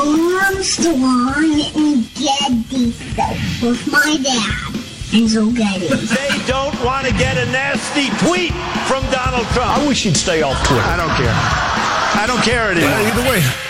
Armstrong and Getty Show with my dad, Enzo Getty. They don't want to get a nasty tweet from Donald Trump. I wish he'd stay off Twitter. I don't care. I don't care anymore. either way.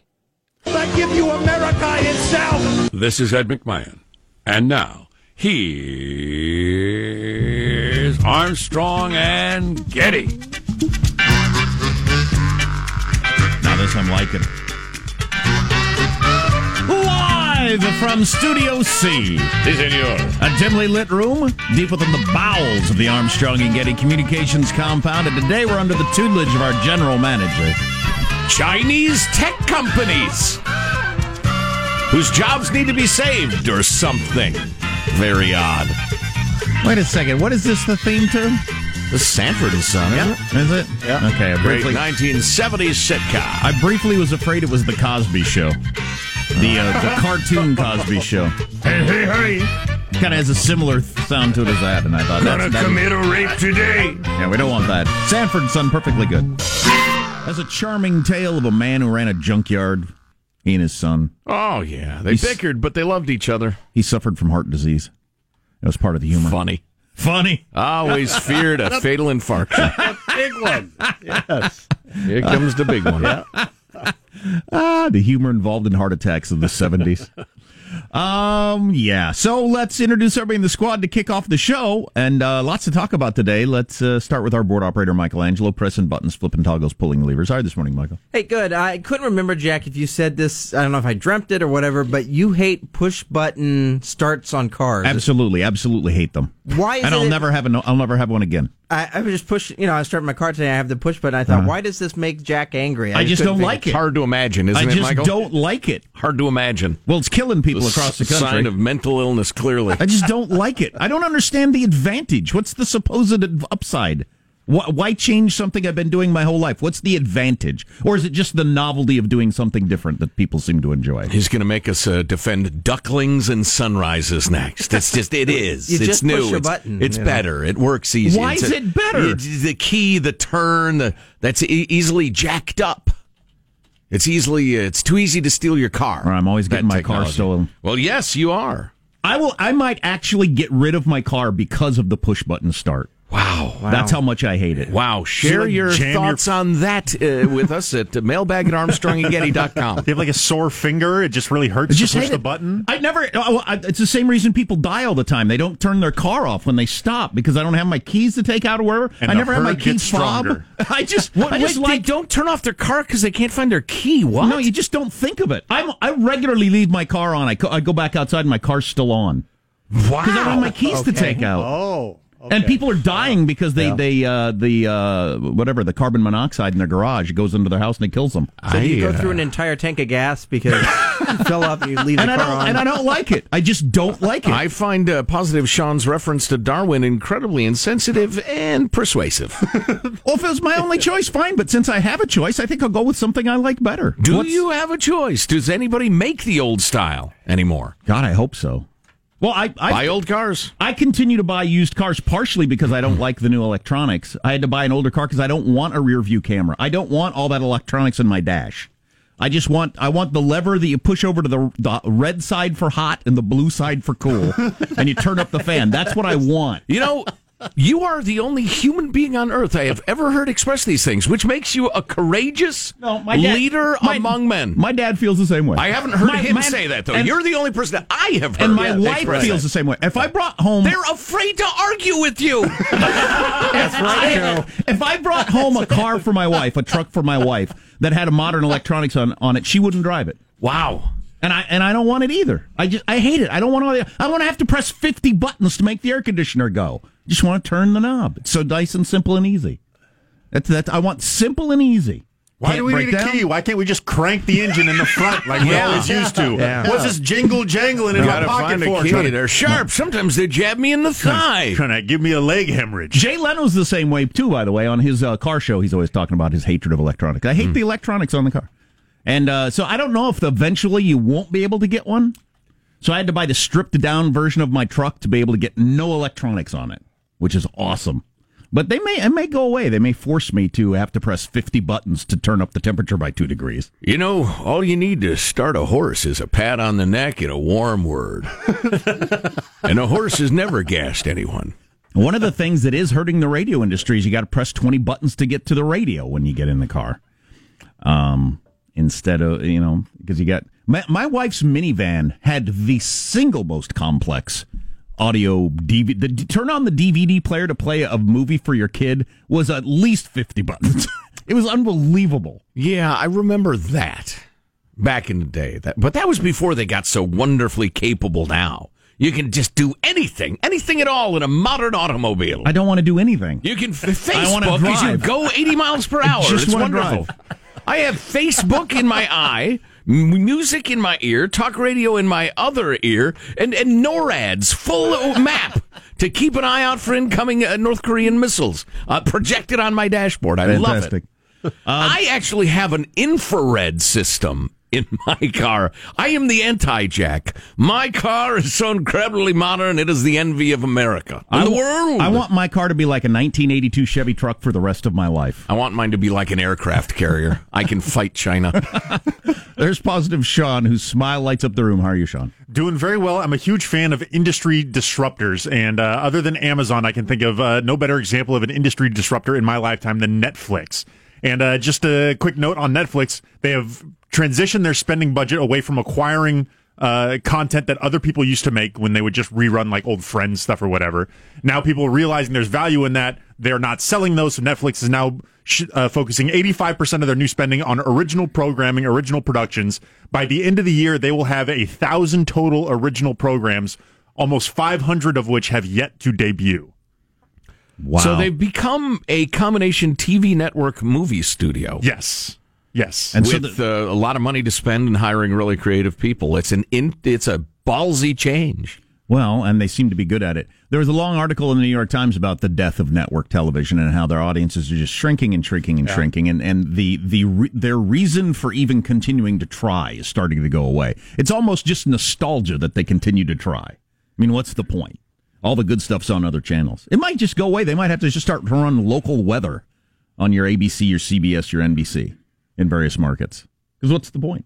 I give you America itself. This is Ed McMahon. And now, here's Armstrong and Getty. Now this I'm liking. Live from Studio C. Si, senor. A dimly lit room deep within the bowels of the Armstrong and Getty Communications compound. And today we're under the tutelage of our general manager. Chinese tech companies whose jobs need to be saved or something. Very odd. Wait a second. What is this the theme to? The Sanford and Son, yeah. isn't it? Is it? Yeah. Okay. I Great 1970s sitcom. I briefly was afraid it was the Cosby Show, the uh, the cartoon Cosby Show. Hey, hey, hey. Kind of has a similar sound to it as that, and I thought Gonna that's that- commit a rape today. Yeah, we don't want that. Sanford and Son, perfectly good. Has a charming tale of a man who ran a junkyard. He and his son. Oh, yeah. They He's- bickered, but they loved each other. He suffered from heart disease. It was part of the humor. Funny. Funny. Always feared a fatal infarction. a Big one. Yes. Here comes the big one. Ah, the humor involved in heart attacks of the 70s. Um, yeah. So let's introduce everybody in the squad to kick off the show, and uh, lots to talk about today. Let's uh, start with our board operator, Michelangelo, pressing buttons, flipping toggles, pulling levers. You this morning, Michael? Hey, good. I couldn't remember, Jack, if you said this. I don't know if I dreamt it or whatever, but you hate push button starts on cars. Absolutely, absolutely hate them. Why is and it I'll never have a, I'll never have one again. I, I was just push. You know, I started my car today. I have the push button. I thought, Uh-huh. why does this make Jack angry? I just couldn't don't like it. Hard to imagine, isn't I it, just Michael? don't like it. Hard to imagine. Well, it's killing people The across the country. Sign of mental illness, clearly. I just don't like it. I don't understand the advantage. What's the supposed upside? Why, why change something I've been doing my whole life? What's the advantage? Or is it just the novelty of doing something different that people seem to enjoy? He's going to make us uh, defend ducklings and sunrises next. It's just, it is. You it's just new. push a it's, button, it's you know. better. It works easy. Why It's is a- it better? it's the key, the turn, the, that's e- easily jacked up. It's easily, uh, it's too easy to steal your car. Or I'm always getting That my car stolen. Well, yes, you are. I will. I might actually get rid of my car because of the push button start. Wow. That's how much I hate it. Wow. Share like your jam thoughts on that uh, with us at uh, mailbag at armstrongandgetty.com. Do you have like a sore finger? It just really hurts Just to push the it. button? I never. oh, I- It's the same reason people die all the time. They don't turn their car off when they stop because I don't have my keys to take out or wherever. And I never have my herd key gets fob. stronger. I just. What, I just wait, like. they don't turn off their car because they can't find their key. What? No, you just don't think of it. I'm, I regularly leave my car on. I, co- I go back outside and my car's still on wow. because I don't have my keys to take out. Oh. And people are dying because they they uh, the uh, whatever the carbon monoxide in their garage goes into their house and it kills them. So you go uh, through an entire tank of gas because you fell off and you leave the And I car don't on. and I don't like it. I just don't like it. I find uh, positive Sean's reference to Darwin incredibly insensitive and persuasive. well, if it was my only choice, fine. But since I have a choice, I think I'll go with something I like better. Do What's- you have a choice? Does anybody make the old style anymore? God, I hope so. Well, I I, Buy old cars. I continue to buy used cars partially because I don't like the new electronics. I had to buy an older car because I don't want a rear view camera. I don't want all that electronics in my dash. I just want I want the lever that you push over to the, the red side for hot and the blue side for cool, and you turn up the fan. That's what I want. You know, you are the only human being on earth I have ever heard express these things, which makes you a courageous no, dad- leader my- among men. My dad feels the same way. I haven't heard My- him my- say that though. and- You're the only person that I have heard. and my wife express feels that. the same way. If I brought home, They're afraid to argue with you. That's right, Joe. if I brought home a car for my wife, a truck for my wife that had a modern electronics on, on it, she wouldn't drive it. wow. And I and I don't want it either. I just I hate it. I don't want all the, I want to have to press fifty buttons to make the air conditioner go. Just want to turn the knob. It's so nice and simple and easy. That's that. I want simple and easy. Why Can't do we need a down? key? Why can't we just crank the engine in the front like we Yeah. always used to? Yeah. What's this jingle jangling in my pocket find for? key. They're sharp. Sometimes they jab me in the thigh. Trying to give me a leg hemorrhage. Jay Leno's the same way too. By the way, on his uh, car show, he's always talking about his hatred of electronics. I hate Hmm. the electronics on the car, and uh, so I don't know if eventually you won't be able to get one. So I had to buy the stripped down version of my truck to be able to get no electronics on it, which is awesome. But they may it may go away. They may force me to have to press fifty buttons to turn up the temperature by two degrees. You know, all you need to start a horse is a pat on the neck and a warm word. and a horse has never gassed anyone. One of the things that is hurting the radio industry is you got to press 20 buttons to get to the radio when you get in the car. Um, instead of, you know, because you got my, my wife's minivan had the single most complex audio DVD. The, turn on the DVD player to play a movie for your kid was at least 50 buttons. it was unbelievable. Yeah, I remember that back in the day. That, but that was before they got so wonderfully capable now. You can just do anything, anything at all in a modern automobile. I don't want to do anything. You can f- Facebook because you drive. go 80 miles per I hour. it's wonderful. I have Facebook in my eye, music in my ear, talk radio in my other ear, and, and NORAD's full map to keep an eye out for incoming uh, North Korean missiles uh, projected on my dashboard. I Fantastic. love it. I actually have an infrared system in my car. I am the anti-jack. My car is so incredibly modern; it is the envy of America and I the world. I want my car to be like a 1982 Chevy truck for the rest of my life. I want mine to be like an aircraft carrier. I can fight China. There's positive Sean, whose smile lights up the room. How are you, Sean? Doing very well. I'm a huge fan of industry disruptors, and uh, other than Amazon, I can think of uh, no better example of an industry disruptor in my lifetime than Netflix. And uh, just a quick note on Netflix: they have transitioned their spending budget away from acquiring uh, content that other people used to make when they would just rerun like old Friends stuff or whatever. Now people are realizing there's value in that. They're not selling those, so Netflix is now sh- uh, focusing 85% of their new spending on original programming, original productions. By the end of the year, they will have a thousand total original programs, almost 500 of which have yet to debut. Wow. So they've become a combination TV network movie studio. Yes. Yes. And so with uh, a lot of money to spend and hiring really creative people. It's an in, it's a ballsy change. Well, and they seem to be good at it. There was a long article in the New York Times about the death of network television and how their audiences are just shrinking and shrinking and shrinking, and and the the re- their reason for even continuing to try is starting to go away. It's almost just nostalgia that they continue to try. I mean, what's the point? All the good stuff's on other channels. It might just go away. They might have to just start to run local weather on your ABC, your CBS, your NBC in various markets. Because what's the point?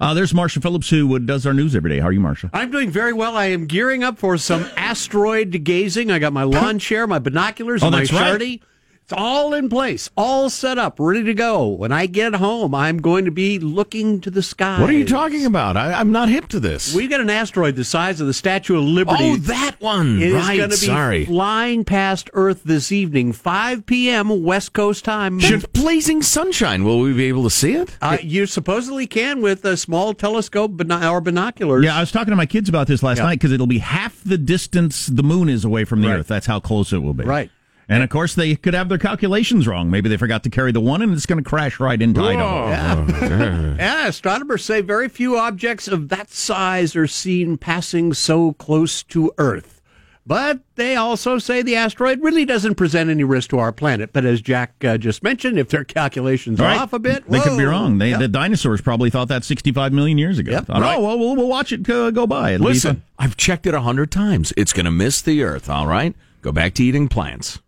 Uh, there's Marshall Phillips, who does our news every day. How are you, Marshall? I'm doing very well. I am gearing up for some asteroid gazing. I got my lawn chair, my binoculars, Oh, and my right. Shardy. It's all in place, all set up, ready to go. When I get home, I'm going to be looking to the sky. What are you talking about? I, I'm not hip to this. We got an asteroid the size of the Statue of Liberty. oh, that one. It is right. going to be Sorry. flying past Earth this evening, 5 p.m. West Coast time. Should blazing sunshine. Will we be able to see it? Uh, you supposedly can with a small telescope bino- or binoculars. Yeah, I was talking to my kids about this last Yeah. night because it'll be half the distance the moon is away from the Right. Earth. That's how close it will be. Right. And of course, they could have their calculations wrong. Maybe they forgot to carry the one, and it's going to crash right into Idaho. Yeah, astronomers say very few objects of that size are seen passing so close to Earth. But they also say the asteroid really doesn't present any risk to our planet. But as Jack uh, just mentioned, if their calculations are off a bit, They could be wrong. They, Yep. The dinosaurs probably thought that 65 million years ago. Yep. Thought, Right. Oh, well, well, we'll watch it uh, go by. It'll Listen, fun. I've checked it a hundred times. It's going to miss the Earth. All right, go back to eating plants.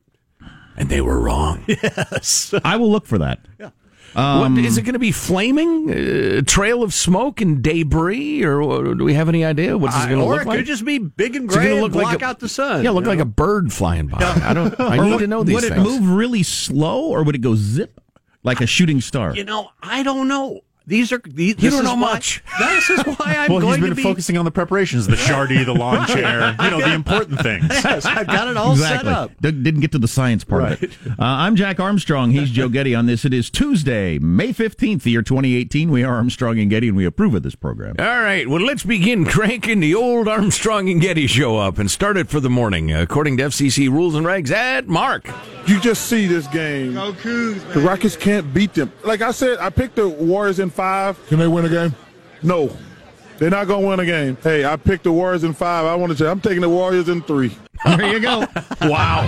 And they were wrong. Yes. I will look for that. Yeah, what, is it going to be flaming? Uh, trail of smoke and debris, or uh, do we have any idea what this is I- going to or look it like? could just be big and Is it gray gonna and look block like a- out the sun. yeah, look you like know? a bird flying by. I don't. I need would- to know these Would it move really slow, or would it go zip like a shooting star? You know, I don't know. These are these. You this don't is know why- much. This is why I'm well, he's going been to be. focusing on the preparations, the shardy, the lawn chair, you know, the important things. Yes, I've got it all exactly. set up. D- didn't get to the science part of it. Uh, I'm Jack Armstrong. He's Joe Getty on this. It is Tuesday, May 15th, the year 2018. We are Armstrong and Getty, and we approve of this program. All right, well, let's begin cranking the old Armstrong and Getty show up and start it for the morning, according to FCC rules and regs. At Mark. You just see this game. the Rockets can't beat them. Like I said, I picked the Warriors in five. Can they win a game? No. They're not going to win a game. Hey, I picked the Warriors in five. I want to say I'm taking the Warriors in three. There you go. wow.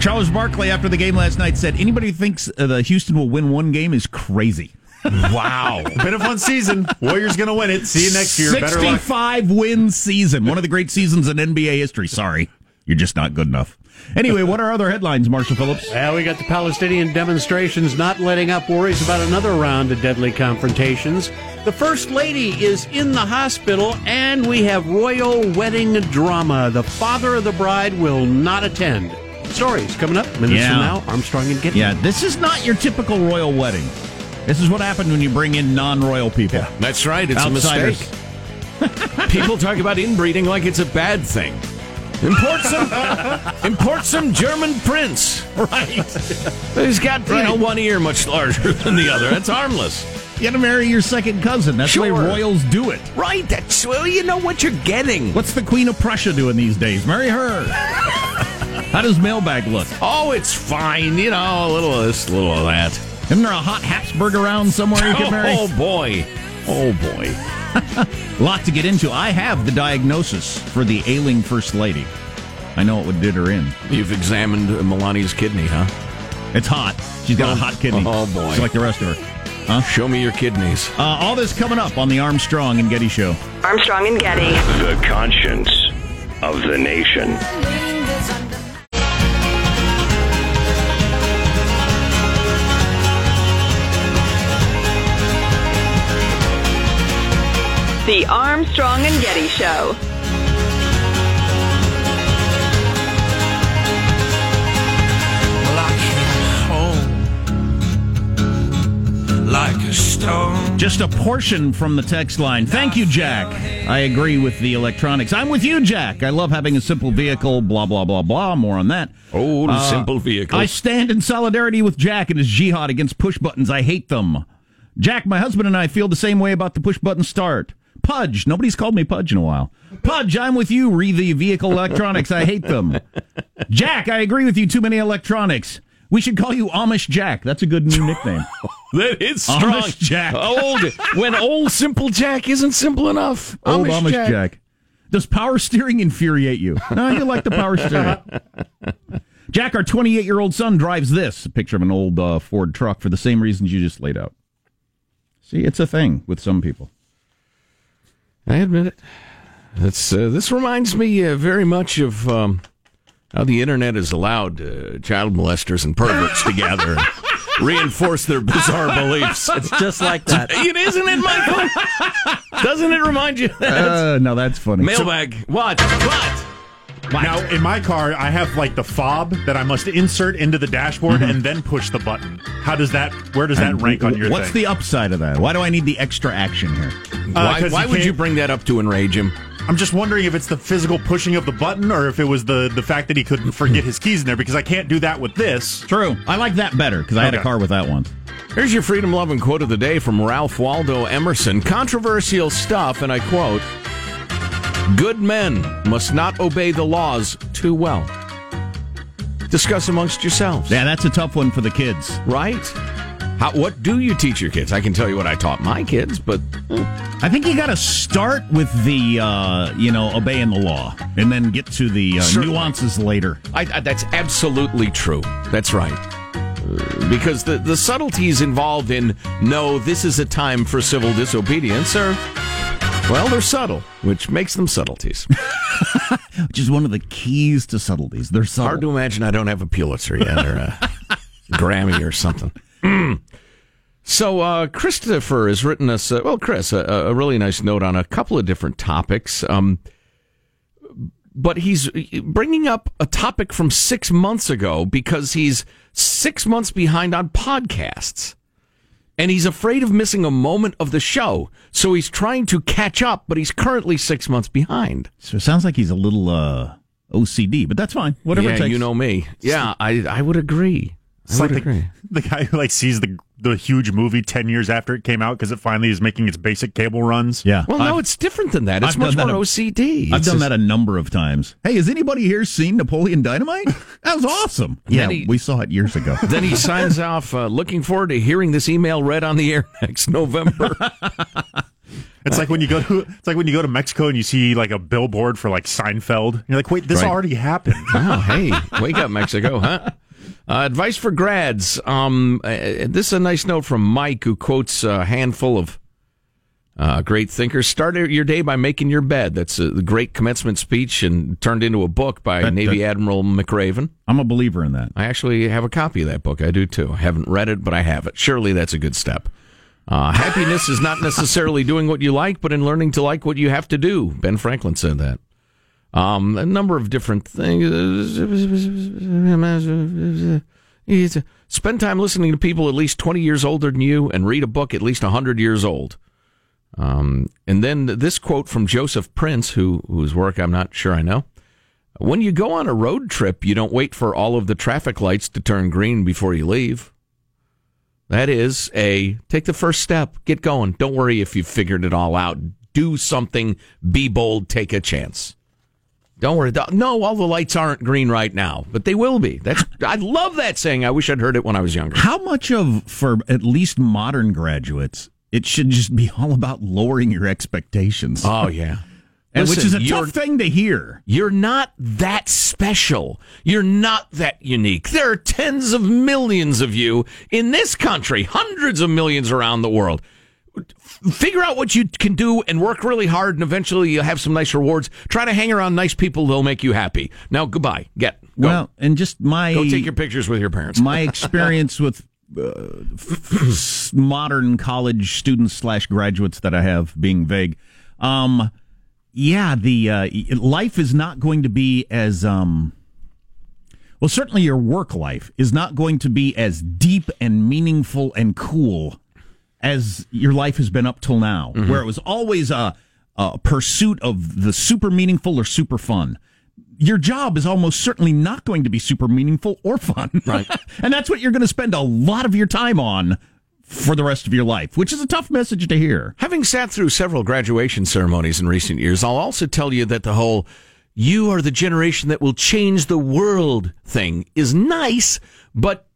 Charles Barkley, after the game last night, said anybody who thinks uh, the Houston will win one game is crazy. Wow. Been a fun season. Warriors going to win it. See you next year. Better luck. 65 win season. One of the great seasons in NBA history. Sorry. You're just not good enough. Anyway, what are other headlines, Marshall Phillips? Well, we got the Palestinian demonstrations not letting up worries about another round of deadly confrontations. The First Lady is in the hospital, and we have royal wedding drama. The father of the bride will not attend. Stories coming up minutes Yeah. from now. Armstrong and Getty. Yeah, this is not your typical royal wedding. This is what happened when you bring in non-royal people. That's right, it's Outsiders. a mistake. People talk about inbreeding like it's a bad thing. Import some, import some German prince. Right. He's got you know one ear much larger than the other. That's harmless. You got to marry your second cousin. That's the way royals do it. Right. That's well, you know what you're getting. What's the Queen of Prussia doing these days? Marry her. How does mailbag look? Oh, it's fine. You know, a little of this, a little of that. Isn't there a hot Habsburg around somewhere you can oh, marry? Oh boy. Oh boy. lot to get into. I have the diagnosis for the ailing first lady. I know it would did her in. You've examined Melania's kidney, huh? It's hot. She's got a hot kidney. Oh, boy. She's like the rest of her. Huh? Show me your kidneys. Uh, all this coming up on the Armstrong and Getty Show. Armstrong and Getty. The conscience of the nation. The Armstrong and Getty Show. like a stone. Just a portion from the text line. Thank you, Jack. I agree with the electronics. I'm with you, Jack. I love having a simple vehicle, blah, blah, blah, blah. More on that. Oh, Uh, simple vehicle. I stand in solidarity with Jack and his jihad against push buttons. I hate them. Jack, my husband and I feel the same way about the push button start. Pudge. Nobody's called me Pudge in a while. Pudge, I'm with you. Re the vehicle electronics. I hate them. Jack, I agree with you. Too many electronics. We should call you Amish Jack. That's a good new nickname. that is strong. Amish Jack. Old when old simple Jack isn't simple enough. Old Amish Jack. Does power steering infuriate you? No, you like the power steering. Jack, our 28 year old son drives this a picture of an old uh, Ford truck for the same reasons you just laid out. See, it's a thing with some people. I admit it. That's uh, this reminds me uh, very much of um, how the internet has allowed uh, child molesters and perverts to gather and reinforce their bizarre beliefs. It's just like that. It isn't it, Michael? Doesn't it remind you? of that? Uh, no, that's funny. Mailbag. What? What? Now, in my car, I have like the fob that I must insert into the dashboard Mhm. and then push the button. How does that? Where does that And rank on your What's thing? the upside of that? Why do I need the extra action here? Why, 'cause why you would you bring that up to enrage him? I'm just wondering if it's the physical pushing of the button or if it was the the fact that he couldn't forget his keys in there because I can't do that with this. True. I like that better because I had a car with that one. Here's your freedom loving quote of the day from Ralph Waldo Emerson. Controversial stuff, and I quote Good men must not obey the laws too well. Discuss amongst yourselves. Yeah, that's a tough one for the kids. Right? How, what do you teach your kids? I can tell you what I taught my kids, but I think you got to start with the, uh, you know, obeying the law and then get to the uh, nuances later. I, I, that's absolutely true. That's right. Because the, the subtleties involved in no, this is a time for civil disobedience are, well, they're subtle, which makes them subtleties. Which is one of the keys to subtleties. They're subtle. Hard to imagine I don't have a Pulitzer yet or a Grammy or something. Mm. So uh, Christopher has written us, uh, well, Chris, a, a really nice note on a couple of different topics. Um, but he's bringing up a topic from six months ago because he's six months behind on podcasts. And he's afraid of missing a moment of the show. So he's trying to catch up, but he's currently six months behind. So it sounds like he's a little uh, OCD, but that's fine. Whatever yeah, it takes. you know me. Yeah, I I would agree. It's like the, agree. the guy who like sees the the huge movie ten years after it came out because it finally is making its basic cable runs. Yeah. Well, no, I've- it's different than that. It's I've much more that a- OCD. I've It's done just- that a number of times. Hey, has anybody here seen Napoleon Dynamite? That was awesome. Yeah, he- we saw it years ago. then he signs off, uh, looking forward to hearing this email read on the air next November. It's like when you go to it's like when you go to Mexico and you see like a billboard for like Seinfeld. You're like, wait, this Right. already happened. oh, hey, wake up, Mexico, huh? Uh, advice for grads. Um, uh, this is a nice note from Mike, who quotes a handful of uh, great thinkers. Start your day by making your bed. That's a great commencement speech and turned into a book by That- Navy that- Admiral McRaven. I'm a believer in that. I actually have a copy of that book. I do too. I haven't read it, but I have it. Surely that's a good step. Uh, happiness is not necessarily doing what you like, but in learning to like what you have to do. Ben Franklin said that. Um, a number of different things. Spend time listening to people at least 20 years older than you and read a book at least 100 years old. Um, and then this quote from Joseph Prince, who, whose work I'm not sure I know. When you go on a road trip, you don't wait for all of the traffic lights to turn green before you leave. That is a take the first step, get going. Don't worry if you've figured it all out. Do something, be bold, take a chance. Don't worry. No, all the lights aren't green right now, but they will be. That's I love that saying. I wish I'd heard it when I was younger. How much of, for at least modern graduates, it should just be all about lowering your expectations? Oh yeah. and which is a tough thing to hear. You're not that special. You're not that unique. There are tens of millions of you in this country, hundreds of millions around the world. Figure out what you can do and work really hard, and eventually you'll have some nice rewards. Try to hang around nice people; they'll make you happy. Now, goodbye. Get go. Well, and just my go take your pictures with your parents. my experience with uh, modern college students slash graduates that I have being vague. Um, yeah, the uh, life is not going to be as um. Well, certainly your work life is not going to be as deep and meaningful and cool as your life has been up till now, Mm-hmm. where it was always a, a pursuit of the super meaningful or super fun. Your job is almost certainly not going to be super meaningful or fun. Right. and that's what you're going to spend a lot of your time on for the rest of your life, which is a tough message to hear. Having sat through several graduation ceremonies in recent years, I'll also tell you that the whole you are the generation that will change the world thing is nice, but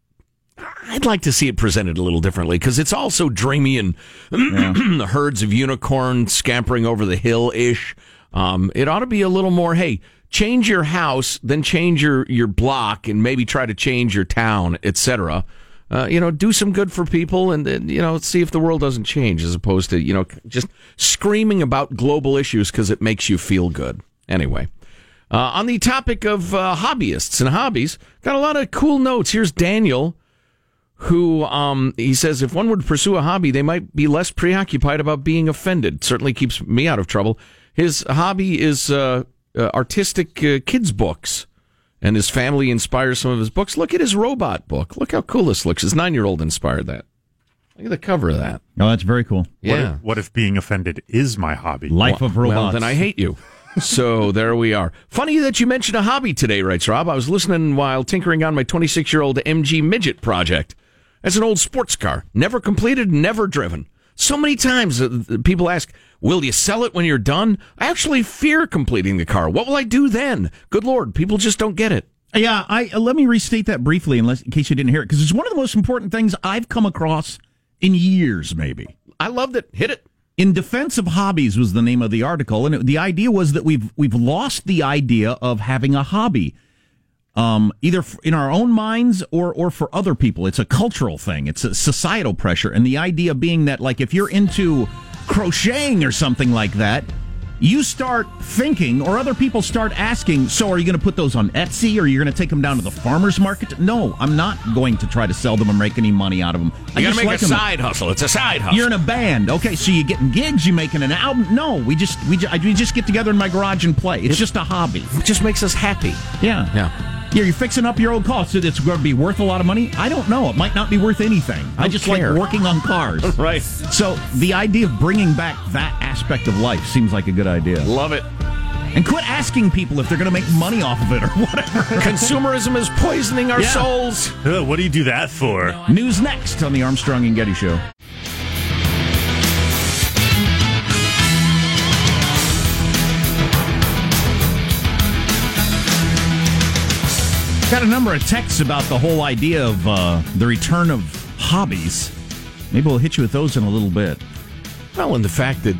I'd like to see it presented a little differently because it's all so dreamy and the herds of unicorns scampering over the hill ish. Um, it ought to be a little more, hey, change your house, then change your, your block, and maybe try to change your town, etc. Uh, you know, do some good for people and, and, you know, see if the world doesn't change as opposed to, you know, just screaming about global issues because it makes you feel good. Anyway. Uh, on the topic of uh, hobbyists and hobbies, got a lot of cool notes. Here's Daniel, who um, he says if one would pursue a hobby, they might be less preoccupied about being offended. Certainly keeps me out of trouble. His hobby is uh, uh, artistic uh, kids' books, and his family inspires some of his books. Look at his robot book. Look how cool this looks. His nine year old inspired that. Look at the cover of that. Oh, that's very cool. What Yeah. if, what if being offended is my hobby? Life of robots. Well, then I hate you. so there we are. Funny that you mentioned a hobby today, writes Rob. I was listening while tinkering on my 26 year old MG Midget project. That's an old sports car, never completed, never driven. So many times uh, people ask, Will you sell it when you're done? I actually fear completing the car. What will I do then? Good Lord, people just don't get it. Yeah, I uh, let me restate that briefly, unless in case you didn't hear it, because it's one of the most important things I've come across in years, maybe. I loved it. Hit it. In defense of hobbies was the name of the article, and it, the idea was that we've we've lost the idea of having a hobby, um, either in our own minds or or for other people. It's a cultural thing. It's a societal pressure, and the idea being that like if you're into crocheting or something like that. You start thinking, or other people start asking, so are you going to put those on Etsy or are you going to take them down to the farmer's market? No, I'm not going to try to sell them or make any money out of them. I You just gotta make like a 'em. side hustle. It's a side hustle. You're in a band. Okay, so you're getting gigs, you're making an album? No, we just we just, we just get together in my garage and play. It's just a hobby. It just makes us happy. Yeah. Yeah. Yeah, you're fixing up your old car, so it's going to be worth a lot of money. I don't know. It might not be worth anything. I Don't just care. like working on cars. Right. So the idea of bringing back that aspect of life seems like a good idea. Love it. And quit asking people if they're going to make money off of it or whatever. Consumerism is poisoning our Yeah. souls. Uh, what do you do that for? News next on the Armstrong and Getty Show. Got a number of texts about the whole idea of uh, the return of hobbies. Maybe we'll hit you with those in a little bit. Well, and the fact that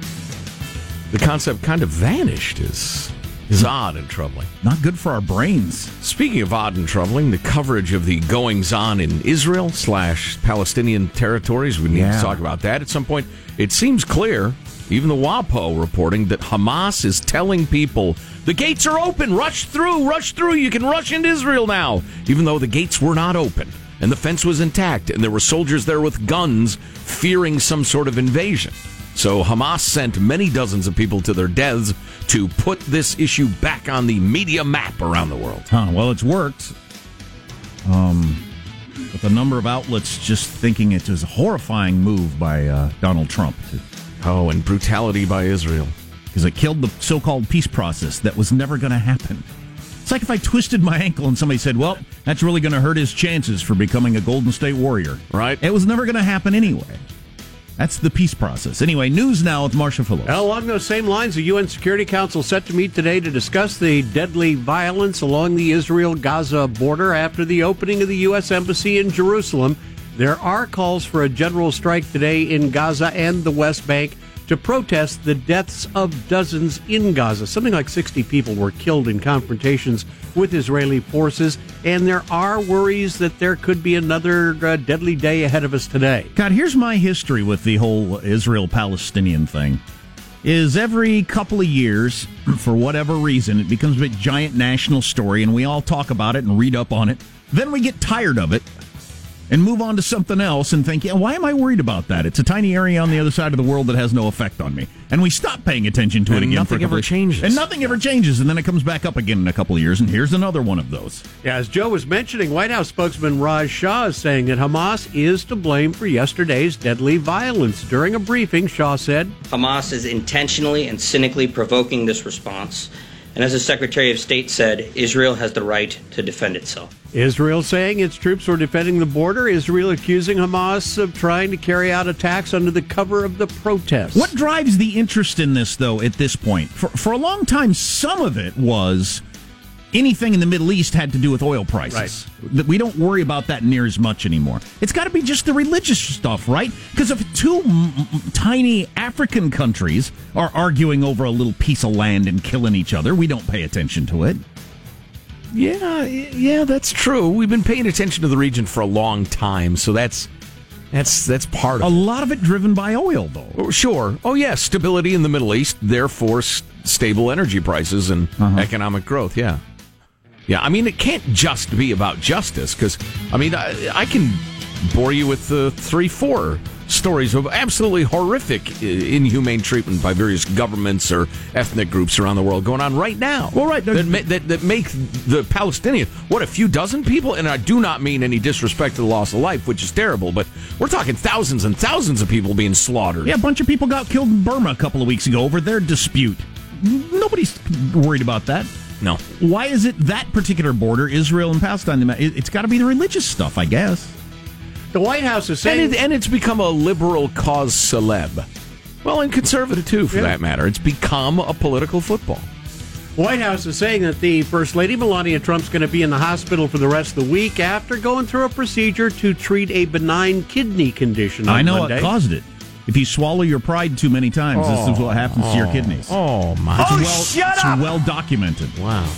the concept kind of vanished is is odd and troubling. Not good for our brains. Speaking of odd and troubling, the coverage of the goings on in Israel slash Palestinian territories. We need Yeah. to talk about that at some point. It seems clear, even the WAPO reporting that Hamas is telling people the gates are open, rush through, rush through. You can rush into Israel now, even though the gates were not open and the fence was intact and there were soldiers there with guns fearing some sort of invasion. So Hamas sent many dozens of people to their deaths to put this issue back on the media map around the world. Huh, well, it's worked. Um, with a number of outlets just thinking it was a horrifying move by uh, Donald Trump. To, oh, and brutality by Israel. Because it killed the so called peace process that was never going to happen. It's like if I twisted my ankle and somebody said, well, that's really going to hurt his chances for becoming a Golden State Warrior. Right. It was never going to happen anyway. That's the peace process. Anyway, news now with Marshall Phillips. Along those same lines, the UN Security Council set to meet today to discuss the deadly violence along the Israel Gaza border after the opening of the U.S. Embassy in Jerusalem. There are calls for a general strike today in Gaza and the West Bank to protest the deaths of dozens in Gaza. Something like 60 people were killed in confrontations with Israeli forces, and there are worries that there could be another uh, deadly day ahead of us today. God, here's my history with the whole Israel Palestinian thing. Is every couple of years, for whatever reason, it becomes a giant national story and we all talk about it and read up on it. Then we get tired of it and move on to something else and think, yeah, why am I worried about that? It's a tiny area on the other side of the world that has no effect on me. And we stop paying attention to it again. for a nothing couple ever changes. And nothing ever changes. And then it comes back up again in a couple of years. And here's another one of those. Yeah, as Joe was mentioning, White House spokesman Raj Shah is saying that Hamas is to blame for yesterday's deadly violence. During a briefing, Shah said, Hamas is intentionally and cynically provoking this response. And as the Secretary of State said, Israel has the right to defend itself. Israel saying its troops were defending the border. Israel accusing Hamas of trying to carry out attacks under the cover of the protests. What drives the interest in this, though, at this point? For, for a long time, some of it was anything in the Middle East had to do with oil prices. That We don't worry about that near as much anymore. It's got to be just the religious stuff, right? Because if two m- tiny African countries are arguing over a little piece of land and killing each other, we don't pay attention to it. Yeah, yeah, that's true. We've been paying attention to the region for a long time, so that's that's that's part A of lot of it driven by oil, though. it. Sure. Oh, yeah, stability in the Middle East, therefore s- stable energy prices and uh-huh. economic growth. Yeah, yeah. I mean, it can't just be about justice because I mean, I, I can bore you with the three, four stories of absolutely horrific inhumane treatment by various governments or ethnic groups around the world going on right now. Well, right, that, ma- that that make the Palestinian what a few dozen people, and I do not mean any disrespect to the loss of life, which is terrible, but we're talking thousands and thousands of people being slaughtered. Yeah, a bunch of people got killed in Burma a couple of weeks ago over their dispute. Nobody's worried about that. No. Why is it that particular border, Israel and Palestine? It- It's got to be the religious stuff, I guess. The White House is And, saying it, and it's become a liberal cause celeb. Well, and conservative too, for Yeah. that matter. It's become a political football. White House is saying that the First Lady Melania Trump's going to be in the hospital for the rest of the week after going through a procedure to treat a benign kidney condition. On I know Monday. what caused it. If you swallow your pride too many times, this is what happens to your kidneys. Oh my! It's well, it's well documented. Wow.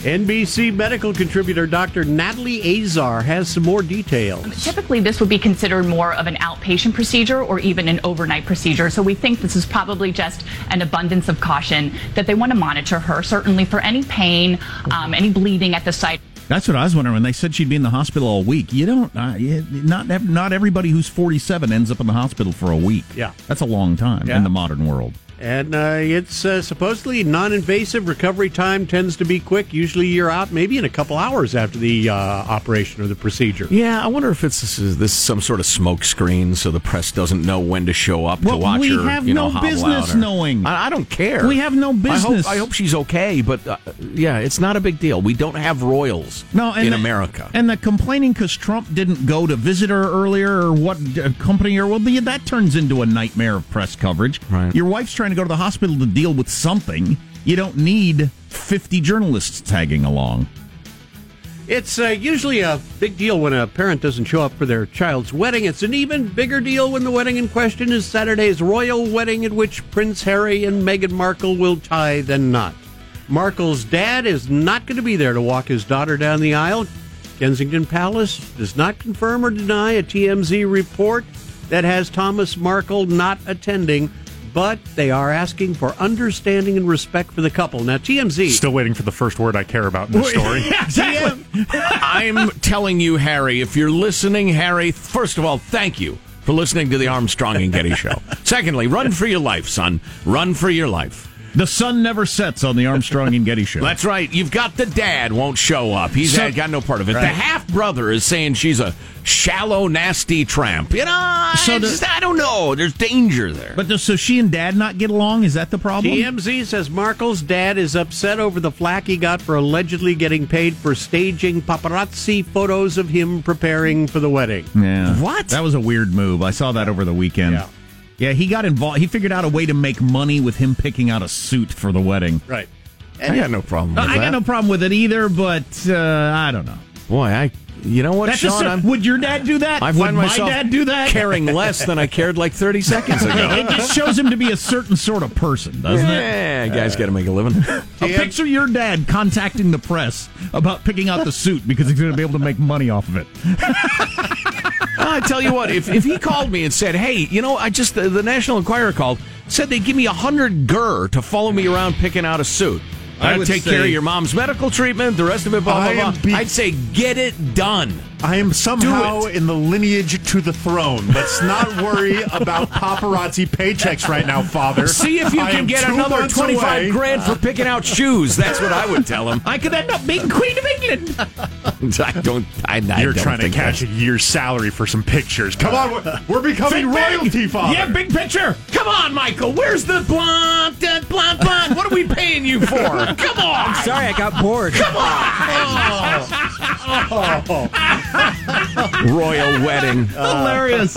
NBC medical contributor Dr. Natalie Azar has some more details. Typically, this would be considered more of an outpatient procedure or even an overnight procedure. So we think this is probably just an abundance of caution that they want to monitor her, certainly for any pain, um, any bleeding at the site. That's what I was wondering when they said she'd be in the hospital all week. You don't, uh, you- not not everybody who's 47 ends up in the hospital for a week. Yeah. That's a long time Yeah. in the modern world. And uh, it's uh, supposedly non invasive. Recovery time tends to be quick. Usually you're out maybe in a couple hours after the uh, operation or the procedure. Yeah, I wonder if it's this is, this is some sort of smoke screen so the press doesn't know when to show up Well, to watch we her. have you know, no business or- knowing. I, I don't care. We have no I hope, business. I hope she's okay, but uh, yeah, it's not a big deal. We don't have royals No, and in the- America. And the complaining because Trump didn't go to visit her earlier or what uh, company or well, that turns into a nightmare of press coverage. Right. Your wife's trying to go to the hospital to deal with something. You don't need 50 journalists tagging along. It's uh, usually a big deal when a parent doesn't show up for their child's wedding. It's an even bigger deal when the wedding in question is Saturday's royal wedding at which Prince Harry and Meghan Markle will tie the knot. Markle's dad is not going to be there to walk his daughter down the aisle. Kensington Palace does not confirm or deny a TMZ report that has Thomas Markle not attending, but they are asking for understanding and respect for the couple. Now, TMZ. Still waiting for the first word I care about in the story. I'm telling you, Harry, if you're listening, Harry, first of all, thank you for listening to the Armstrong and Getty Show. Secondly, run for your life, son. Run for your life. The sun never sets on the Armstrong and Getty show. That's right. You've got the dad won't show up. He's So- got no part of it. The half brother is saying she's a shallow, nasty tramp. You know, So I, the- I don't know. There's danger there. But does so she and dad not get along? Is that the problem? TMZ says Markle's dad is upset over the flack he got for allegedly getting paid for staging paparazzi photos of him preparing for the wedding. Yeah. What? That was a weird move. I saw that over the weekend. Yeah. Yeah, he got involved. He figured out a way to make money with him picking out a suit for the wedding. Right. I got no problem with I that. got no problem with it either, but uh, I don't know. Boy, I. You know what, That's Sean? just, I'm- would your dad do that? I would find my myself dad do that? caring less than I cared like 30 seconds ago. it just shows him to be a certain sort of person, doesn't it? Yeah, guys got to make a living. A picture your dad contacting the press about picking out the suit because he's going to be able to make money off of it. I tell you what, if, if he called me and said, "Hey, you know, I just the, the National Enquirer called, said they'd give me a hundred gur to follow me around picking out a suit. I I'd would take say- care of your mom's medical treatment, the rest of it, blah blah blah." be- I'd say, "Get it done." I am somehow in the lineage to the throne. Let's not worry about paparazzi paychecks right now, Father. See if you I can get another twenty five away. grand for picking out shoes. That's what I would tell him. I could end up being Queen of England. I don't. I, I You're don't trying to think catch a year's salary for some pictures. Come on, we're, we're becoming royalty, Father. Yeah, big picture. Come on, Michael. Where's the blonde, blonde, blonde, blonde? What are we paying you for? Come on. I'm sorry, I got bored. Oh. Royal wedding. Hilarious.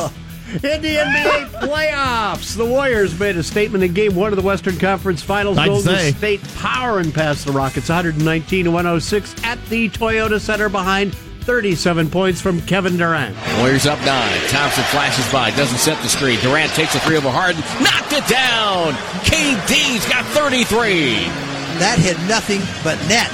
In the NBA playoffs, the Warriors made a statement in Game One of the Western Conference Finals. I'd Golden say. State powering past the Rockets, 119 to 106 at the Toyota Center behind 37 points from Kevin Durant. Warriors up nine. Thompson flashes by, doesn't set the screen. Durant takes a three over Harden, knocked it down. KD's got 33. That hit nothing but net.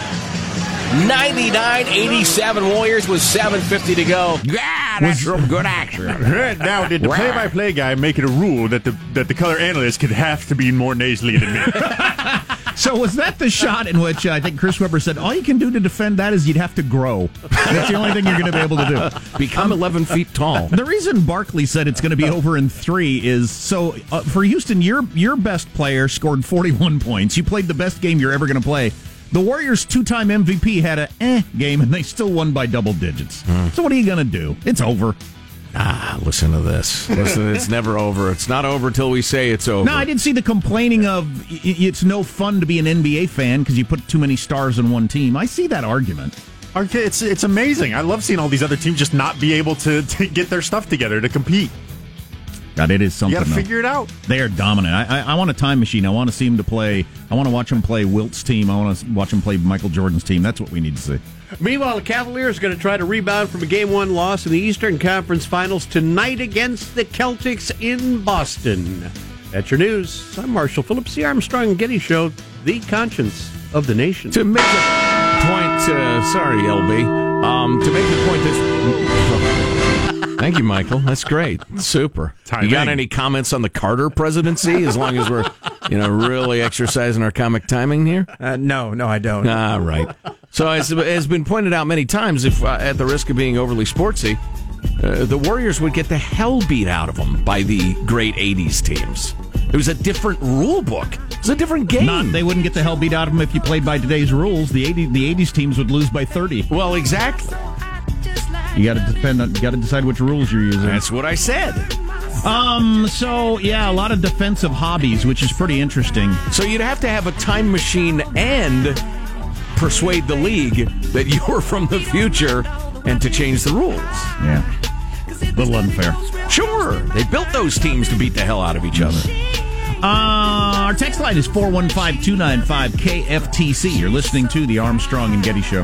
99-87 Warriors with 7.50 to go. Yeah, that's some good action. Now, did the play-by-play guy make it a rule that the that the color analyst could have to be more nasally than me? So was that the shot in which uh, I think Chris Webber said all you can do to defend that is you'd have to grow. That's the only thing you're going to be able to do. Become 11 feet tall. The reason Barkley said it's going to be over in three is so uh, for Houston, your your best player scored 41 points. You played the best game you're ever going to play. The Warriors' two-time MVP had a eh game, and they still won by double digits. So what are you going to do? It's over. Ah, listen to this. Listen, it's never over. It's not over till we say it's over. No, I didn't see the complaining of y- y- it's no fun to be an NBA fan because you put too many stars in one team. I see that argument. Okay, it's it's amazing. I love seeing all these other teams just not be able to, to get their stuff together to compete. God, it is something. you got to figure it out. They are dominant. I, I, I want a time machine. I want to see him to play. I want to watch him play Wilt's team. I want to watch him play Michael Jordan's team. That's what we need to see. Meanwhile, the Cavaliers are going to try to rebound from a Game One loss in the Eastern Conference Finals tonight against the Celtics in Boston. That's your news. I'm Marshall Phillips, the Armstrong and Getty Show, the conscience of the nation. To make the point, uh, sorry, LB. Um, to make the point, this. Thank you, Michael. That's great. Super. You got any comments on the Carter presidency? As long as we're, you know, really exercising our comic timing here. Uh, no, no, I don't. Ah, right. So, as has been pointed out many times, if uh, at the risk of being overly sportsy, uh, the Warriors would get the hell beat out of them by the great '80s teams. It was a different rule book. It was a different game. Not, they wouldn't get the hell beat out of them if you played by today's rules. The 80, the 80s teams would lose by 30. Well, exactly. You got to depend on, you got to decide which rules you're using. That's what I said. Um. So yeah, a lot of defensive hobbies, which is pretty interesting. So you'd have to have a time machine and persuade the league that you're from the future and to change the rules. Yeah. Little unfair. Sure. They built those teams to beat the hell out of each other. Uh, our text line is 415-295-KFTC. You're listening to the Armstrong and Getty Show.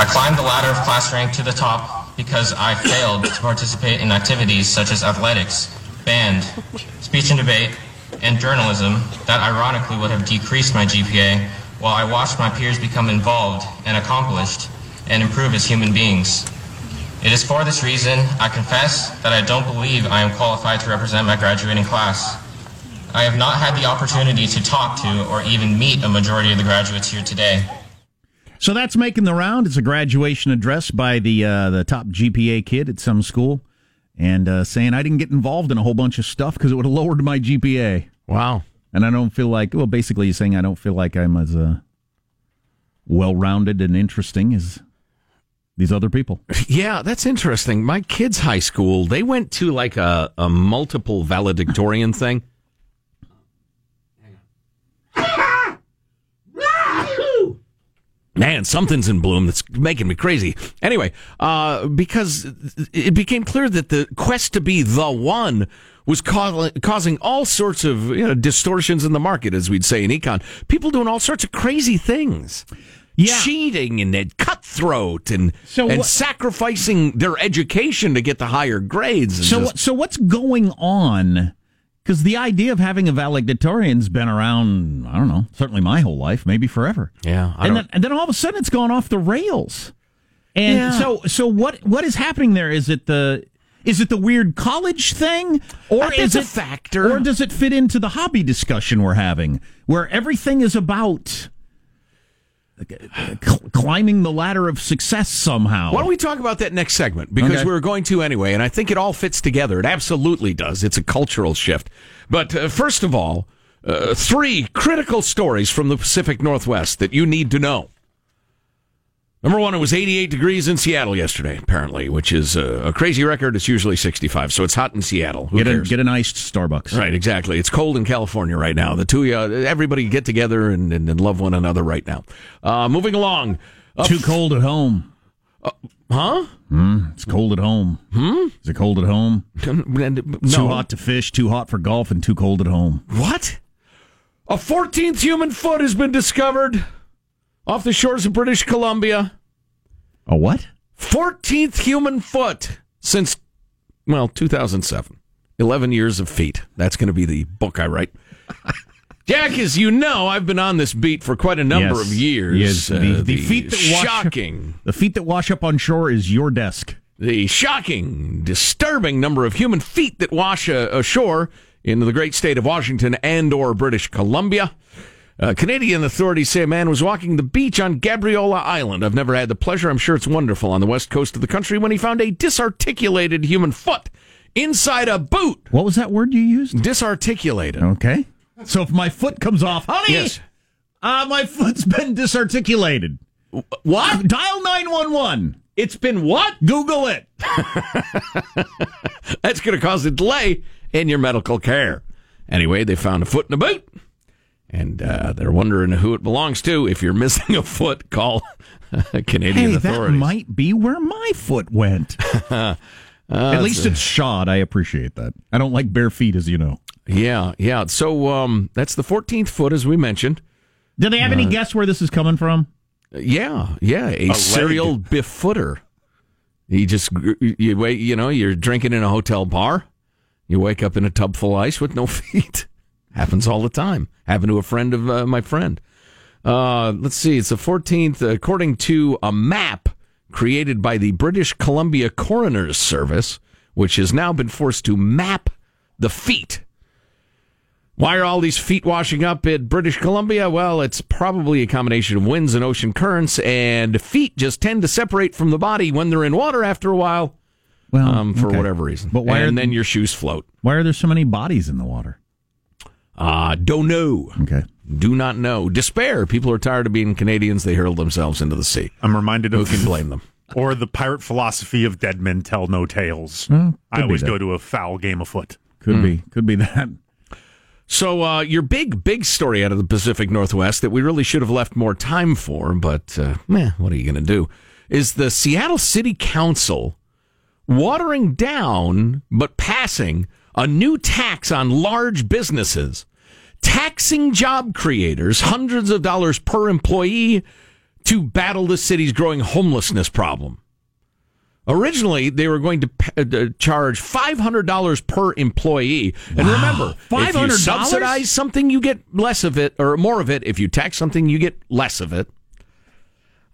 I climbed the ladder of class rank to the top because I failed to participate in activities such as athletics, band, speech and debate, and journalism that ironically would have decreased my GPA while I watched my peers become involved and accomplished and improve as human beings. It is for this reason I confess that I don't believe I am qualified to represent my graduating class. I have not had the opportunity to talk to or even meet a majority of the graduates here today. So that's making the round. It's a graduation address by the uh, the top GPA kid at some school, and uh, saying I didn't get involved in a whole bunch of stuff because it would have lowered my GPA. Wow. And I don't feel like well, basically, he's saying I don't feel like I'm as uh, well rounded and interesting as these other people. Yeah, that's interesting. My kids' high school, they went to like a, a multiple valedictorian thing. Man, something's in bloom that's making me crazy. Anyway, uh, because it became clear that the quest to be the one was ca- causing all sorts of you know, distortions in the market, as we'd say in econ. People doing all sorts of crazy things. Yeah. Cheating and, and cutthroat and So and sacrificing their education to get the higher grades. and So, just- so what's going on? Because the idea of having a valedictorian's been around, I don't know, certainly my whole life, maybe forever. Yeah, and then and then all of a sudden it's gone off the rails. And Yeah. so so what what is happening there? Is it the is it the weird college thing, or is it's a it factor. or does it fit into the hobby discussion we're having, where everything is about climbing the ladder of success somehow? Why don't we talk about that next segment? Because Okay. we are going to anyway, and I think it all fits together. It absolutely does. It's a cultural shift. But uh, first of all, uh, three critical stories from the Pacific Northwest that you need to know. Number one, it was 88 degrees in Seattle yesterday, apparently, which is uh, a crazy record. It's usually 65, so it's hot in Seattle. Who get a get an iced Starbucks? Right, exactly. It's cold in California right now. The two, uh, everybody get together and, and, and love one another right now. Uh, moving along. Uh, Too cold at home. huh? Mm, it's cold at home. Hmm? Is it cold at home? No. Too hot to fish, too hot for golf, and too cold at home. What? A 14th human foot has been discovered off the shores of British Columbia. A what? 14th human foot since, well, 2007. 11 years of feet. That's going to be the book I write. Jack, as you know, I've been on this beat for quite a number Yes. of years. Yes, Uh, the, the feet that wash shocking, the feet that wash up on shore is your desk. the shocking, disturbing number of human feet that wash uh, ashore in the great state of Washington and or British Columbia. Uh, Canadian authorities say a man was walking the beach on Gabriola Island. I've never had the pleasure. I'm sure it's wonderful on the west coast of the country when he found a disarticulated human foot inside a boot. What was that word you used? Disarticulated. Okay. So if my foot comes off, honey, Yes. uh, my foot's been disarticulated. What? Dial 911. It's been what? Google it. That's going to cause a delay in your medical care. Anyway, they found a foot in a boot, and uh, they're wondering who it belongs to. If you're missing a foot, call Canadian Hey, that might be where my foot went. At least it's shod. I appreciate that. I don't like bare feet, as you know. Yeah, yeah. So um, that's the 14th foot, as we mentioned. Do they have any guess where this is coming from? Yeah, yeah. A, serial bifooter You just you wait. You know, you're drinking in a hotel bar. You wake up in a tub full of ice with no feet. Happens all the time. Happened to a friend of uh, my friend. Uh, let's see. It's the 14th, according to a map created by the British Columbia Coroner's Service, which has now been forced to map the feet. Why are all these feet washing up at British Columbia? Well, it's probably a combination of winds and ocean currents, and feet just tend to separate from the body when they're in water after a while. Well, um, for okay. whatever reason. But why and are then your shoes float. Why are there so many bodies in the water? Uh, don't know. Okay. Do not know. Despair. People are tired of being Canadians. They hurl themselves into the sea. I'm reminded Who of can blame them? or the pirate philosophy of dead men tell no tales. Well, I always go to a foul game of foot. Could be. Could be that. So, uh, your big, big story out of the Pacific Northwest that we really should have left more time for, but, uh, meh, what are you going to do? Is the Seattle City Council watering down, but passing, a new tax on large businesses, taxing job creators hundreds of dollars per employee to battle the city's growing homelessness problem. Originally, they were going to uh, charge five hundred dollars per employee. And remember, if you $500? subsidize something, you get less of it, or more of it. If you tax something, you get less of it.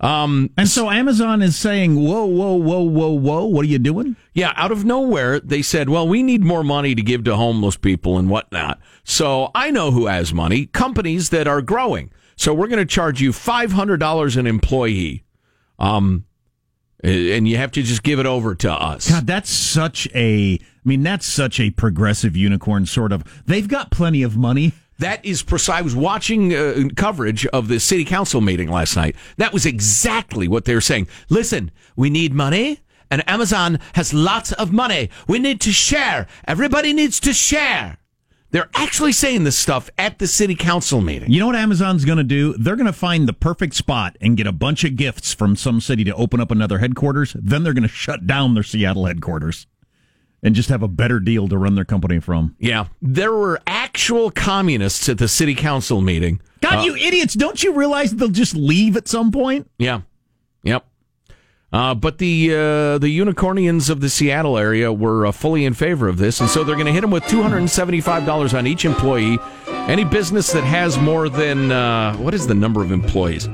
Um, And so Amazon is saying, "Whoa, whoa, whoa, whoa, whoa! What are you doing?" Yeah, out of nowhere, they said, well, we need more money to give to homeless people and whatnot. So I know who has money companies that are growing. So we're going to charge you $500 an employee. Um, and you have to just give it over to us. God, that's such a. I mean, that's such a progressive unicorn sort of. They've got plenty of money. That is precise. I was watching uh, coverage of the city council meeting last night. That was exactly what they were saying. Listen, we need money, and Amazon has lots of money. We need to share. Everybody needs to share. They're actually saying this stuff at the city council meeting. You know what Amazon's going to do? They're going to find the perfect spot and get a bunch of gifts from some city to open up another headquarters. Then they're going to shut down their Seattle headquarters and just have a better deal to run their company from. Yeah, there were actual communists at the city council meeting. God, Uh, you idiots! Don't you realize they'll just leave at some point? Yeah. Yep. Uh, but the uh, the unicornians of the Seattle area were uh, fully in favor of this, and so they're going to hit them with two hundred and seventy five dollars on each employee. Any business that has more than uh, what is the number of employees?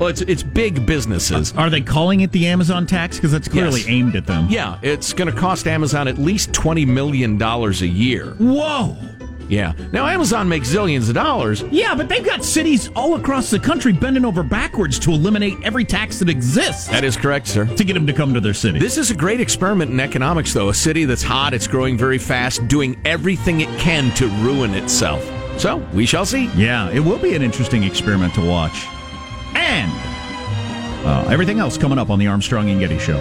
Well, it's it's big businesses. Are they calling it the Amazon tax? Because that's clearly Yes. aimed at them. Yeah, it's going to cost Amazon at least twenty million dollars a year. Whoa. Yeah. Now Amazon makes zillions of dollars. Yeah, but they've got cities all across the country bending over backwards to eliminate every tax that exists That is correct, sir. to get them to come to their city. This is a great experiment in economics, though. A city that's hot, it's growing very fast, doing everything it can to ruin itself. So we shall see. Yeah, it will be an interesting experiment to watch. And uh, everything else coming up on the Armstrong and Getty Show.